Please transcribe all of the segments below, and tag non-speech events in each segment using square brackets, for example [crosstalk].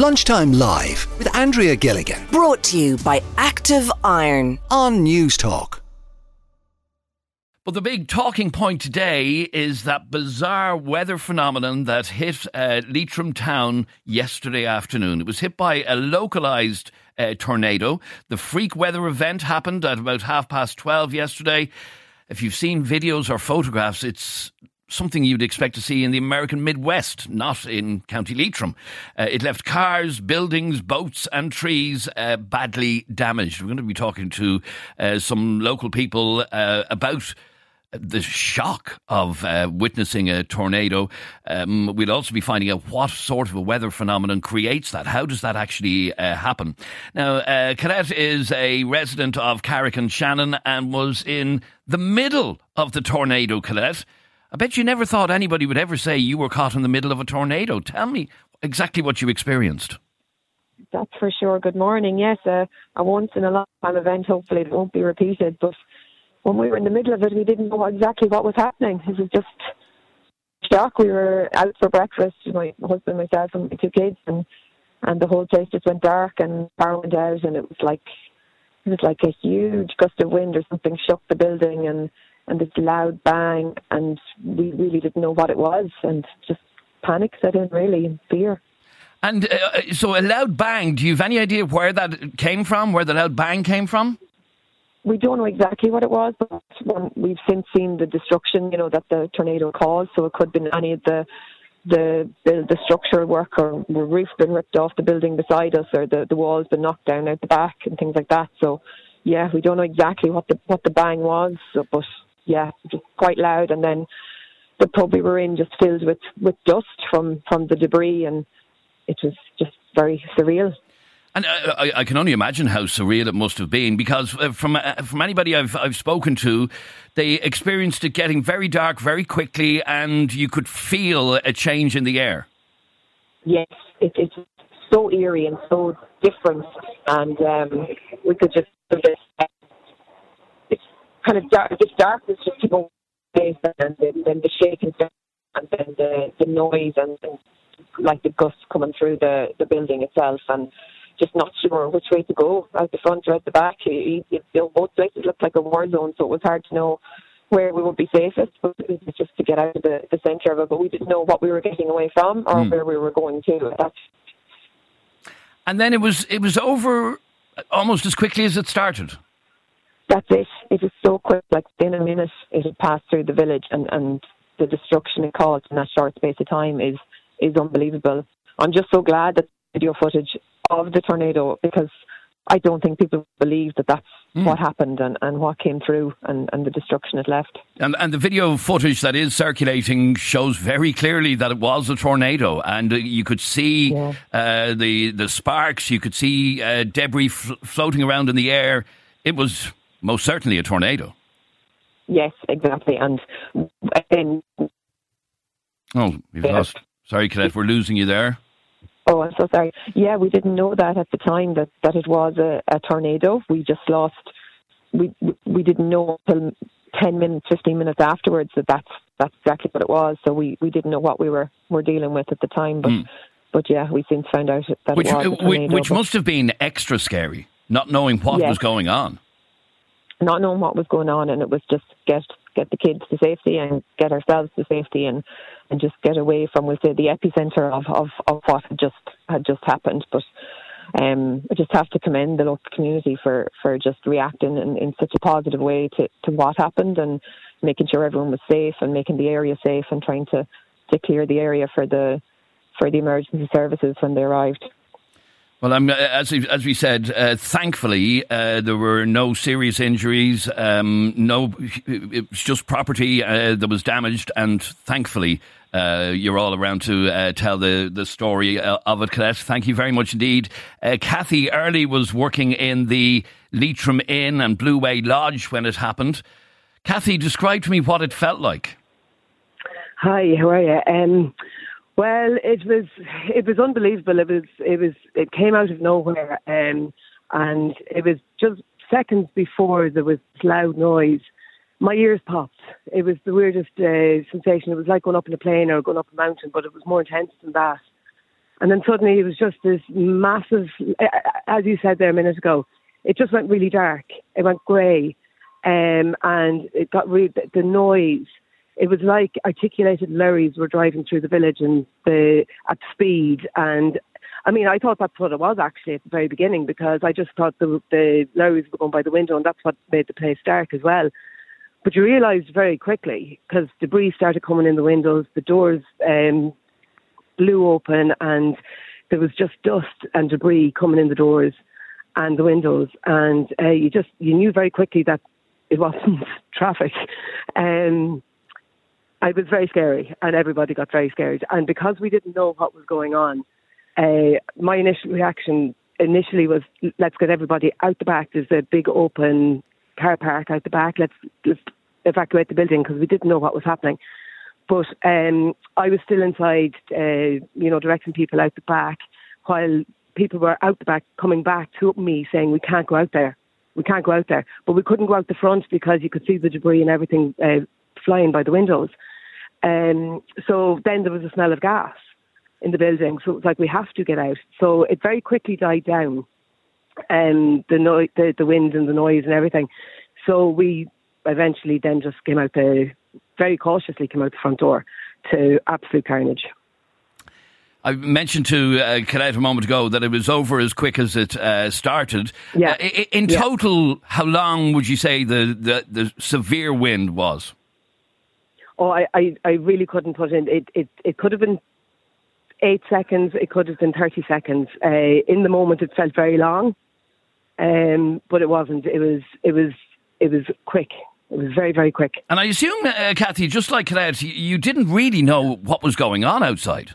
Lunchtime Live with Andrea Gilligan Brought to you by Active Iron. on Newstalk. But the big talking point today is that bizarre weather phenomenon that hit uh, Leitrim town yesterday afternoon. It was hit by a localised uh, tornado. The freak weather event happened at about half past 12 yesterday. If you've seen videos or photographs, it's something you'd expect to see in the American Midwest, not in County Leitrim. Uh, it left cars, buildings, boats, and trees uh, badly damaged. We're going to be talking to uh, some local people uh, about the shock of uh, witnessing a tornado. Um, we'll also be finding out what sort of a weather phenomenon creates that. How does that actually uh, happen? Now, uh, is a resident of Carrick-on-Shannon and was in the middle of the tornado, Colette. I bet you never thought anybody would ever say you were caught in the middle of a tornado. Tell me exactly what you experienced. That's for sure. Good morning. Yes, uh, a once in a lifetime event. Hopefully, it won't be repeated. But when we were in the middle of it, we didn't know exactly what was happening. It was just shock. We were out for breakfast, my husband, myself, and my two kids, and and the whole place just went dark and power went out, and it was like it was like a huge gust of wind or something shook the building, and and this loud bang, and we really didn't know what it was, and just panic set in, really, and fear. And uh, so, a loud bang, do you have any idea where that came from, where the loud bang came from? we don't know exactly what it was, but we've since seen the destruction, you know, that the tornado caused. So it could have been any of the the the, the structural work or the roof been ripped off the building beside us, or the the walls been knocked down out the back and things like that. So yeah, we don't know exactly what the what the bang was, but yeah, just quite loud. And then the pub we were in just filled with with dust from from the debris, and it was just very surreal. And uh, I, I, can only imagine how surreal it must have been because uh, from uh, from anybody I've I've spoken to, they experienced it getting very dark very quickly, and you could feel a change in the air. Yes, it, it's so eerie and so different, and um, we could just kind of dark. This darkness just people and then, then the shaking and then the the noise and, and like the gusts coming through the the building itself and just not sure which way to go, out the front or out the back. You, you know, both places looked like a war zone, so it was hard to know where we would be safest. But it was just to get out of the, the centre of it. But we didn't know what we were getting away from or mm. where we were going to. That's and then it was it was over almost as quickly as it started. That's it. It was so quick. Like in a minute, it had passed through the village, and and the destruction it caused in that short space of time is is unbelievable. I'm just so glad that video footage of the tornado because I don't think people believe that that's mm. what happened and, and what came through and, and the destruction it left. And, and the video footage that is circulating shows very clearly that it was a tornado, and uh, you could see yeah. uh, the the sparks, you could see uh, debris f- floating around in the air. It was most certainly a tornado. Yes, exactly, and. and oh, we've lost. Sorry, Colette, we're losing you there. Oh, I'm so sorry. Yeah, we didn't know that at the time that, that it was a, a tornado. We just lost. We we didn't know until ten minutes, fifteen minutes afterwards that that's that's exactly what it was. So we, we didn't know what we were were dealing with at the time. But mm. but yeah, we since found out that which, it was a tornado. Which must have been extra scary, not knowing what was going on. Not knowing what was going on, and it was just get get the kids to safety and get ourselves to safety and and just get away from we'll say the epicenter of, of, of what had just had just happened. But um, I just have to commend the local community for, for just reacting in, in such a positive way to, to what happened and making sure everyone was safe and making the area safe and trying to, to clear the area for the for the emergency services when they arrived. Well, I'm, uh, as, as we said, uh, thankfully, uh, there were no serious injuries. Um, no, it was just property uh, that was damaged, and thankfully, uh, you're all around to uh, tell the, the story of it, Colette. Thank you very much indeed. Cathy Early was working in the Leitrim Inn and Blueway Lodge when it happened. Cathy, describe to me what it felt like. Hi, how are you? Um, well, it was it was unbelievable. It was it was it came out of nowhere, um, and it was just seconds before there was loud noise. My ears popped. It was the weirdest uh, sensation. It was like going up in a plane or going up a mountain, but it was more intense than that. And then suddenly it was just this massive, as you said there a minute ago, it just went really dark. It went grey. Um, and it got really, the noise, it was like articulated lorries were driving through the village and the, at speed. And I mean, I thought that's what it was actually at the very beginning because I just thought the, the lorries were going by the window and that's what made the place dark as well. But you realised very quickly because debris started coming in the windows, the doors um, blew open, and there was just dust and debris coming in the doors and the windows, and uh, you just you knew very quickly that it wasn't [laughs] traffic. Um, it was very scary, and everybody got very scared. And because we didn't know what was going on, uh, my initial reaction initially was, "Let's get everybody out the back. There's a big open car park out the back. Let's, let's evacuate the building because we didn't know what was happening." But um, I was still inside, uh, you know, directing people out the back while people were out the back coming back to me saying, we can't go out there. We can't go out there. But we couldn't go out the front because you could see the debris and everything uh, flying by the windows. Um, so then there was a smell of gas in the building. So it was like, we have to get out. So it very quickly died down, um, the, no- the, the wind and the noise and everything. So we eventually then just came out the very cautiously came out the front door to absolute carnage. I mentioned to uh, Colette a moment ago that it was over as quick as it uh, started. Yeah. Uh, in yeah. total, how long would you say the, the, the severe wind was? Oh, I, I, I really couldn't put in. It, it, it could have been eight seconds. It could have been 30 seconds. Uh, in the moment, it felt very long, um, but it wasn't. It was, it was, it was quick. It was very, very quick. And I assume, uh, Cathy, just like Colette, you didn't really know what was going on outside.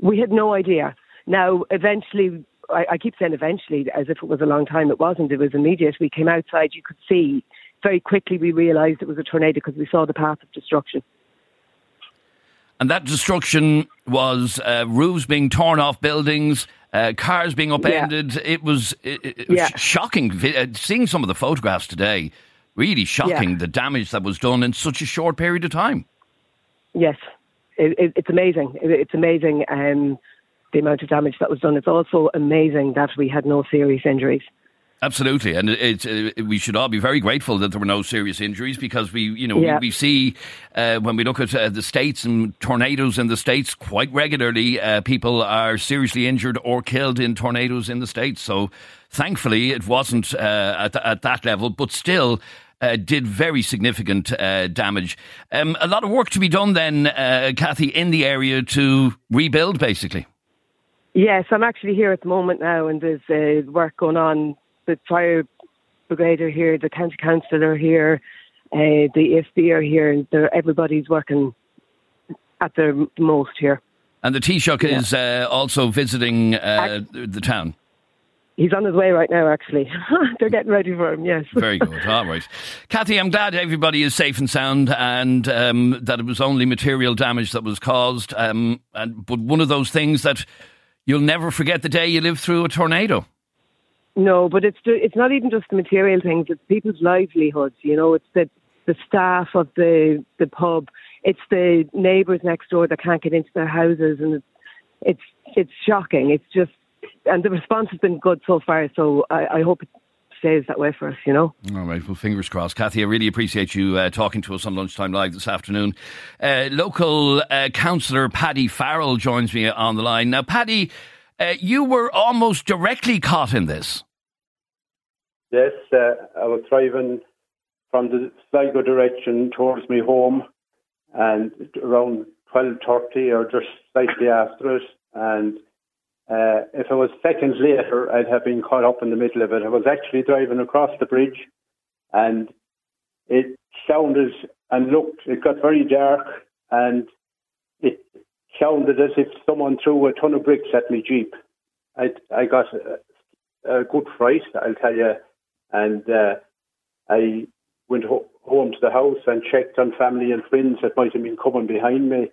We had no idea. Now, eventually, I, I keep saying eventually, as if it was a long time. It wasn't. It was immediate. We came outside. You could see very quickly. We realised it was a tornado because we saw the path of destruction. And that destruction was uh, roofs being torn off buildings, uh, cars being upended. Yeah. It was, it, it was Yeah. shocking. Uh, Seeing some of the photographs today, really shocking Yeah. the damage that was done in such a short period of time. Yes, it, it, it's amazing. It, it's amazing um, the amount of damage that was done. It's also amazing that we had no serious injuries. Absolutely, and it's uh, we should all be very grateful that there were no serious injuries because we, you know, Yeah. we, we see uh, when we look at uh, the states and tornadoes in the states quite regularly, uh, people are seriously injured or killed in tornadoes in the states. So, thankfully, it wasn't uh, at at that level, but still. Uh, did very significant uh, damage. Um, a lot of work to be done then, uh, Cathy, in the area to rebuild, basically. Yes, I'm actually here at the moment now, and there's uh, work going on. The fire brigade are here, the county council are here, uh, the ESB are here, and everybody's working at their most here. And the Taoiseach Yeah. is uh, also visiting uh, the town. He's on his way right now, actually. [laughs] they're getting ready for him, yes. Very good. [laughs] All right. Cathy, I'm glad everybody is safe and sound and um, that it was only material damage that was caused. Um, and, but one of those things that you'll never forget the day you lived through a tornado. No, but it's it's not even just the material things. It's people's livelihoods. You know, it's the the staff of the the pub. It's the neighbours next door that can't get into their houses, and it's it's, it's shocking. It's just, and the response has been good so far. So I, I hope it stays that way for us. You know. All right. Well, fingers crossed. Cathy, I really appreciate you uh, talking to us on Lunchtime Live this afternoon. Uh, local uh, councillor Paddy Farrell joins me on the line. Now, Paddy, uh, you were almost directly caught in this. Yes, uh, I was driving from the Sligo direction towards my home, and around twelve thirty or just slightly after it, and uh, if it was seconds later, I'd have been caught up in the middle of it. I was actually driving across the bridge, and it sounded and looked. It got very dark, and it sounded as if someone threw a ton of bricks at my jeep. I I got a, a good fright, I'll tell you and uh, I went ho- home to the house and checked on family and friends that might have been coming behind me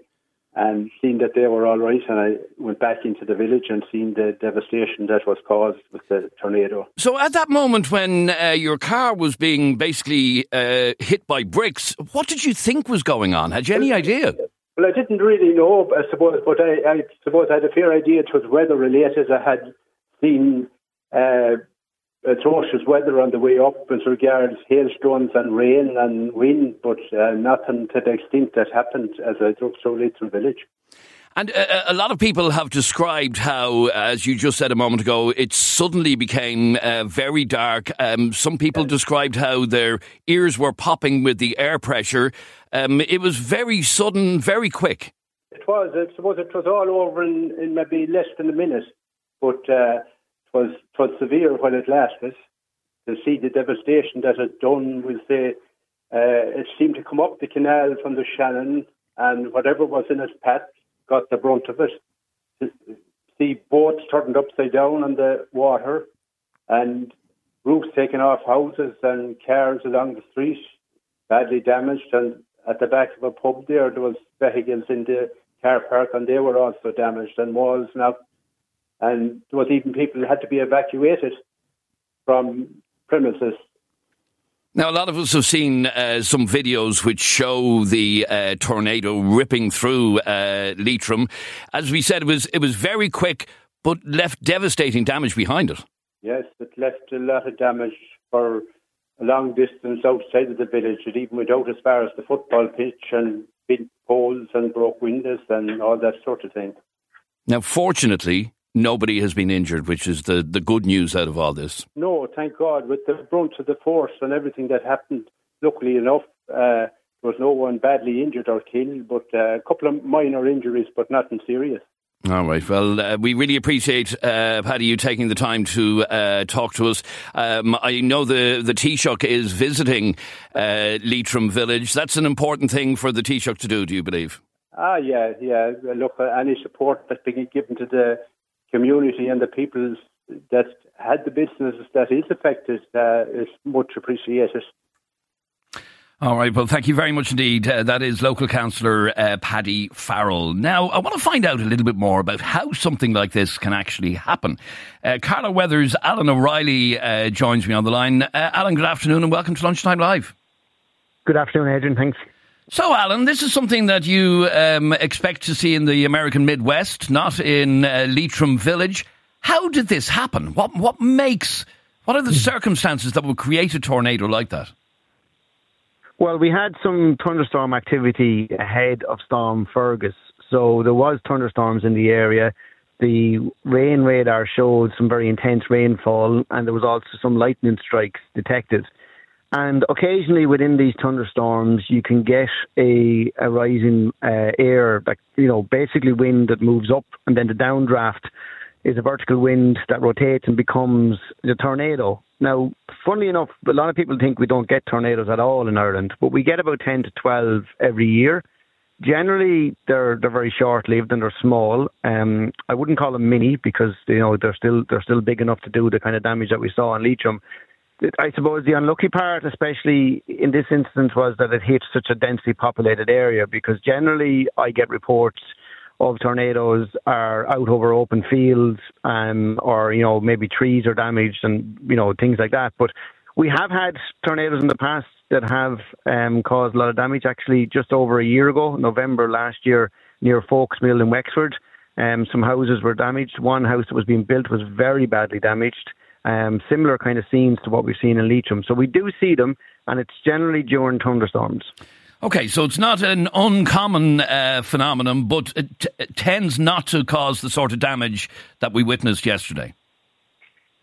and seen that they were all right and I went back into the village and seen the devastation that was caused with the tornado. So, at that moment when uh, your car was being basically uh, hit by bricks, what did you think was going on? Had you any idea? Well, I didn't really know, I suppose, but I, I suppose I had a fair idea it was weather related. I had seen uh, atrocious weather on the way up as regards hailstones and rain and wind, but uh, nothing to the extent that happened as I drove through Leitrim village. And uh, a lot of people have described how, as you just said a moment ago, it suddenly became uh, very dark. Um, some people described how their ears were popping with the air pressure. Um, it was very sudden, very quick. It was. I suppose it was all over in, in maybe less than a minute, but uh, it was it was severe while it lasted. To see the devastation that it done, we'll uh, it seemed to come up the canal from the Shannon, and whatever was in its path got the brunt of it. See boats turned upside down in the water and roofs taken off houses and cars along the street badly damaged. And at the back of a pub there, there was vehicles in the car park and they were also damaged and walls knocked. And there was even people who had to be evacuated from premises now, a lot of us have seen uh, some videos which show the uh, tornado ripping through uh, Leitrim. As we said, it was it was very quick, but left devastating damage behind it. Yes, it left a lot of damage for a long distance outside of the village. It even went out as far as the football pitch and bent poles and broke windows and all that sort of thing. Now, fortunately, nobody has been injured, which is the, the good news out of all this. No, thank God. With the brunt of the force and everything that happened, luckily enough, uh, there was no one badly injured or killed, but uh, a couple of minor injuries, but nothing serious. All right. Well, uh, we really appreciate, uh, Paddy, you taking the time to uh, talk to us. Um, I know the, the Taoiseach is visiting uh, Leitrim Village. That's an important thing for the Taoiseach to do, do you believe? Ah, yeah, yeah. Look, uh, any support that's being given to the community and the people that had the business that is affected uh, is much appreciated. All right. Well, thank you very much indeed. Uh, that is local councillor uh, Paddy Farrell. Now, I want to find out a little bit more about how something like this can actually happen. Uh, Carlow Weather's, Alan O'Reilly uh, joins me on the line. Uh, Alan, good afternoon and welcome to Lunchtime Live. Good afternoon, Adrian. Thanks. So, Alan, this is something that you um, expect to see in the American Midwest, not in uh, Leitrim Village. How did this happen? What what makes what are the circumstances that would create a tornado like that? Well, we had some thunderstorm activity ahead of Storm Fergus, so there was thunderstorms in the area. The rain radar showed some very intense rainfall, and there was also some lightning strikes detected. And occasionally within these thunderstorms, you can get a, a rising uh, air, like, you know, basically wind that moves up, and then the downdraft is a vertical wind that rotates and becomes the tornado. Now, funnily enough, a lot of people think we don't get tornadoes at all in Ireland, but we get about 10 to 12 every year. Generally, they're they're very short-lived and they're small. Um, I wouldn't call them mini because you know they're still they're still big enough to do the kind of damage that we saw in Leitrim. I suppose the unlucky part, especially in this instance, was that it hit such a densely populated area because generally I get reports of tornadoes are out over open fields um, or, you know, maybe trees are damaged and, you know, things like that. But we have had tornadoes in the past that have um, caused a lot of damage. Actually, just over a year ago, November last year, near Foulksmills in Wexford, um, some houses were damaged. One house that was being built was very badly damaged um, similar kind of scenes to what we've seen in Leitrim. So we do see them, and it's generally during thunderstorms. Okay, so it's not an uncommon uh, phenomenon, but it, t- it tends not to cause the sort of damage that we witnessed yesterday.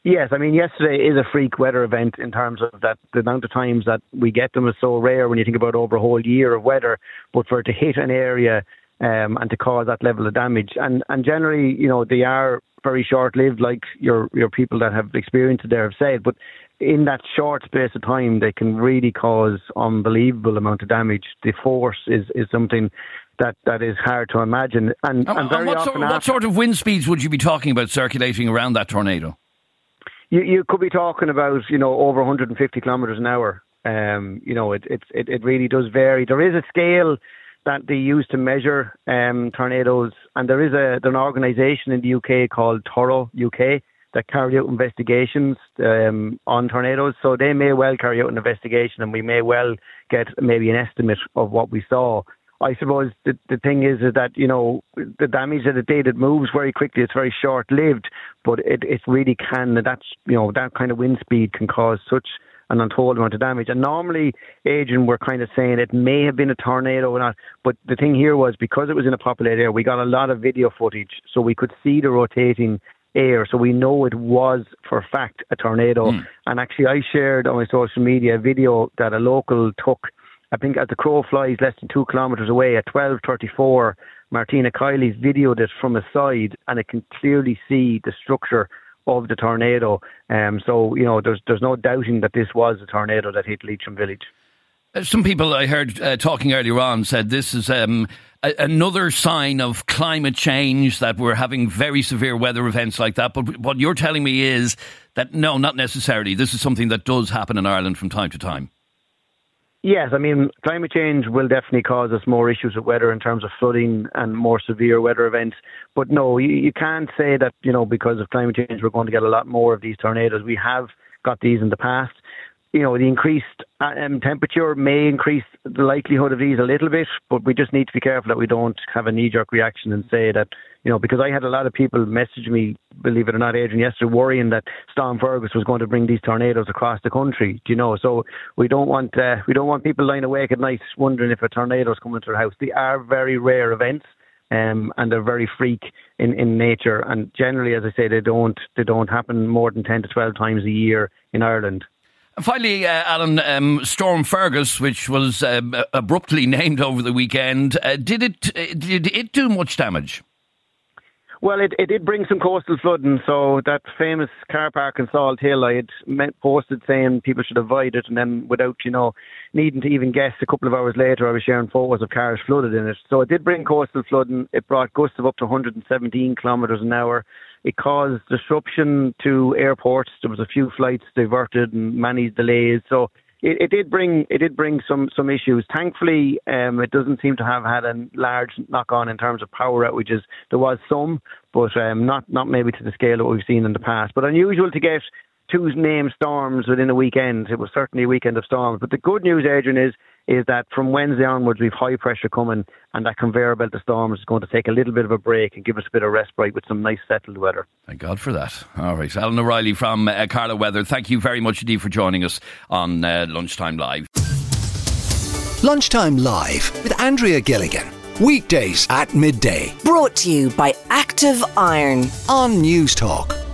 Yes, I mean yesterday is a freak weather event in terms of that the amount of times that we get them is so rare when you think about over a whole year of weather. But for it to hit an area um, and to cause that level of damage, and and generally, you know, they are very short lived, like your your people that have experienced it there have said. But in that short space of time, they can really cause unbelievable amount of damage. The force is is something that, that is hard to imagine. And, and, and very what, often sort, what sort of wind speeds would you be talking about circulating around that tornado? You you could be talking about you know over 150 kilometres an hour. Um, you know it, it it it really does vary. There is a scale that they use to measure um, tornadoes. And there is a, an organisation in the UK called TORRO UK that carry out investigations um, on tornadoes. So they may well carry out an investigation and we may well get maybe an estimate of what we saw. I suppose the, the thing is, is that, you know, the damage that it did, it moves very quickly. It's very short lived, but it, it really can, that's, you know, that kind of wind speed can cause such an untold amount of damage. And normally, Adrian, we're kind of saying it may have been a tornado or not. But the thing here was because it was in a populated area, we got a lot of video footage, so we could see the rotating air. So we know it was, for a fact, a tornado. Mm. And actually, I shared on my social media a video that a local took. I think as the crow flies less than two kilometres away at 12.34, Martina Kiley's videoed it from a side and it can clearly see the structure of the tornado. Um, so you know, there's there's no doubting that this was a tornado that hit Leitrim Village. Uh, some people I heard uh, talking earlier on said this is um, a- another sign of climate change that we're having very severe weather events like that. But what you're telling me is that no, not necessarily. This is something that does happen in Ireland from time to time. Yes, I mean, climate change will definitely cause us more issues with weather in terms of flooding and more severe weather events. But no, you, you can't say that, you know, because of climate change, we're going to get a lot more of these tornadoes. We have got these in the past you know, the increased uh, um, temperature may increase the likelihood of these a little bit, but we just need to be careful that we don't have a knee jerk reaction and say that, you know, because I had a lot of people message me, believe it or not, Adrian, yesterday, worrying that Storm Fergus was going to bring these tornadoes across the country. Do you know? So we don't want uh, we don't want people lying awake at night wondering if a tornado is coming to their house. They are very rare events. Um, and they're very freak in, in nature. And generally, as I say, they don't they don't happen more than ten to twelve times a year in Ireland. Finally, uh, Alan, um, Storm Fergus, which was um, abruptly [laughs] named over the weekend, uh, did it uh, did it do much damage? Well, it, it did bring some coastal flooding. So that famous car park in Salthill, I had posted saying people should avoid it, and then without you know needing to even guess, a couple of hours later, I was sharing photos of cars flooded in it. So it did bring coastal flooding. It brought gusts of up to 117 kilometres an hour. It caused disruption to airports. There was a few flights diverted and many delays. So it, it did bring it did bring some some issues. Thankfully, um, it doesn't seem to have had a large knock on in terms of power outages. There was some, but um, not not maybe to the scale that we've seen in the past. But unusual to get two named storms within a weekend. It was certainly a weekend of storms. But the good news, Adrian, is is that from Wednesday onwards we've high pressure coming, and that conveyor belt of storms is going to take a little bit of a break and give us a bit of respite with some nice settled weather. Thank God for that. All right, Alan O'Reilly from uh, Carlow Weather. Thank you very much indeed for joining us on uh, Lunchtime Live. Lunchtime Live with Andrea Gilligan. Weekdays at midday. Brought to you by Active Iron on Newstalk.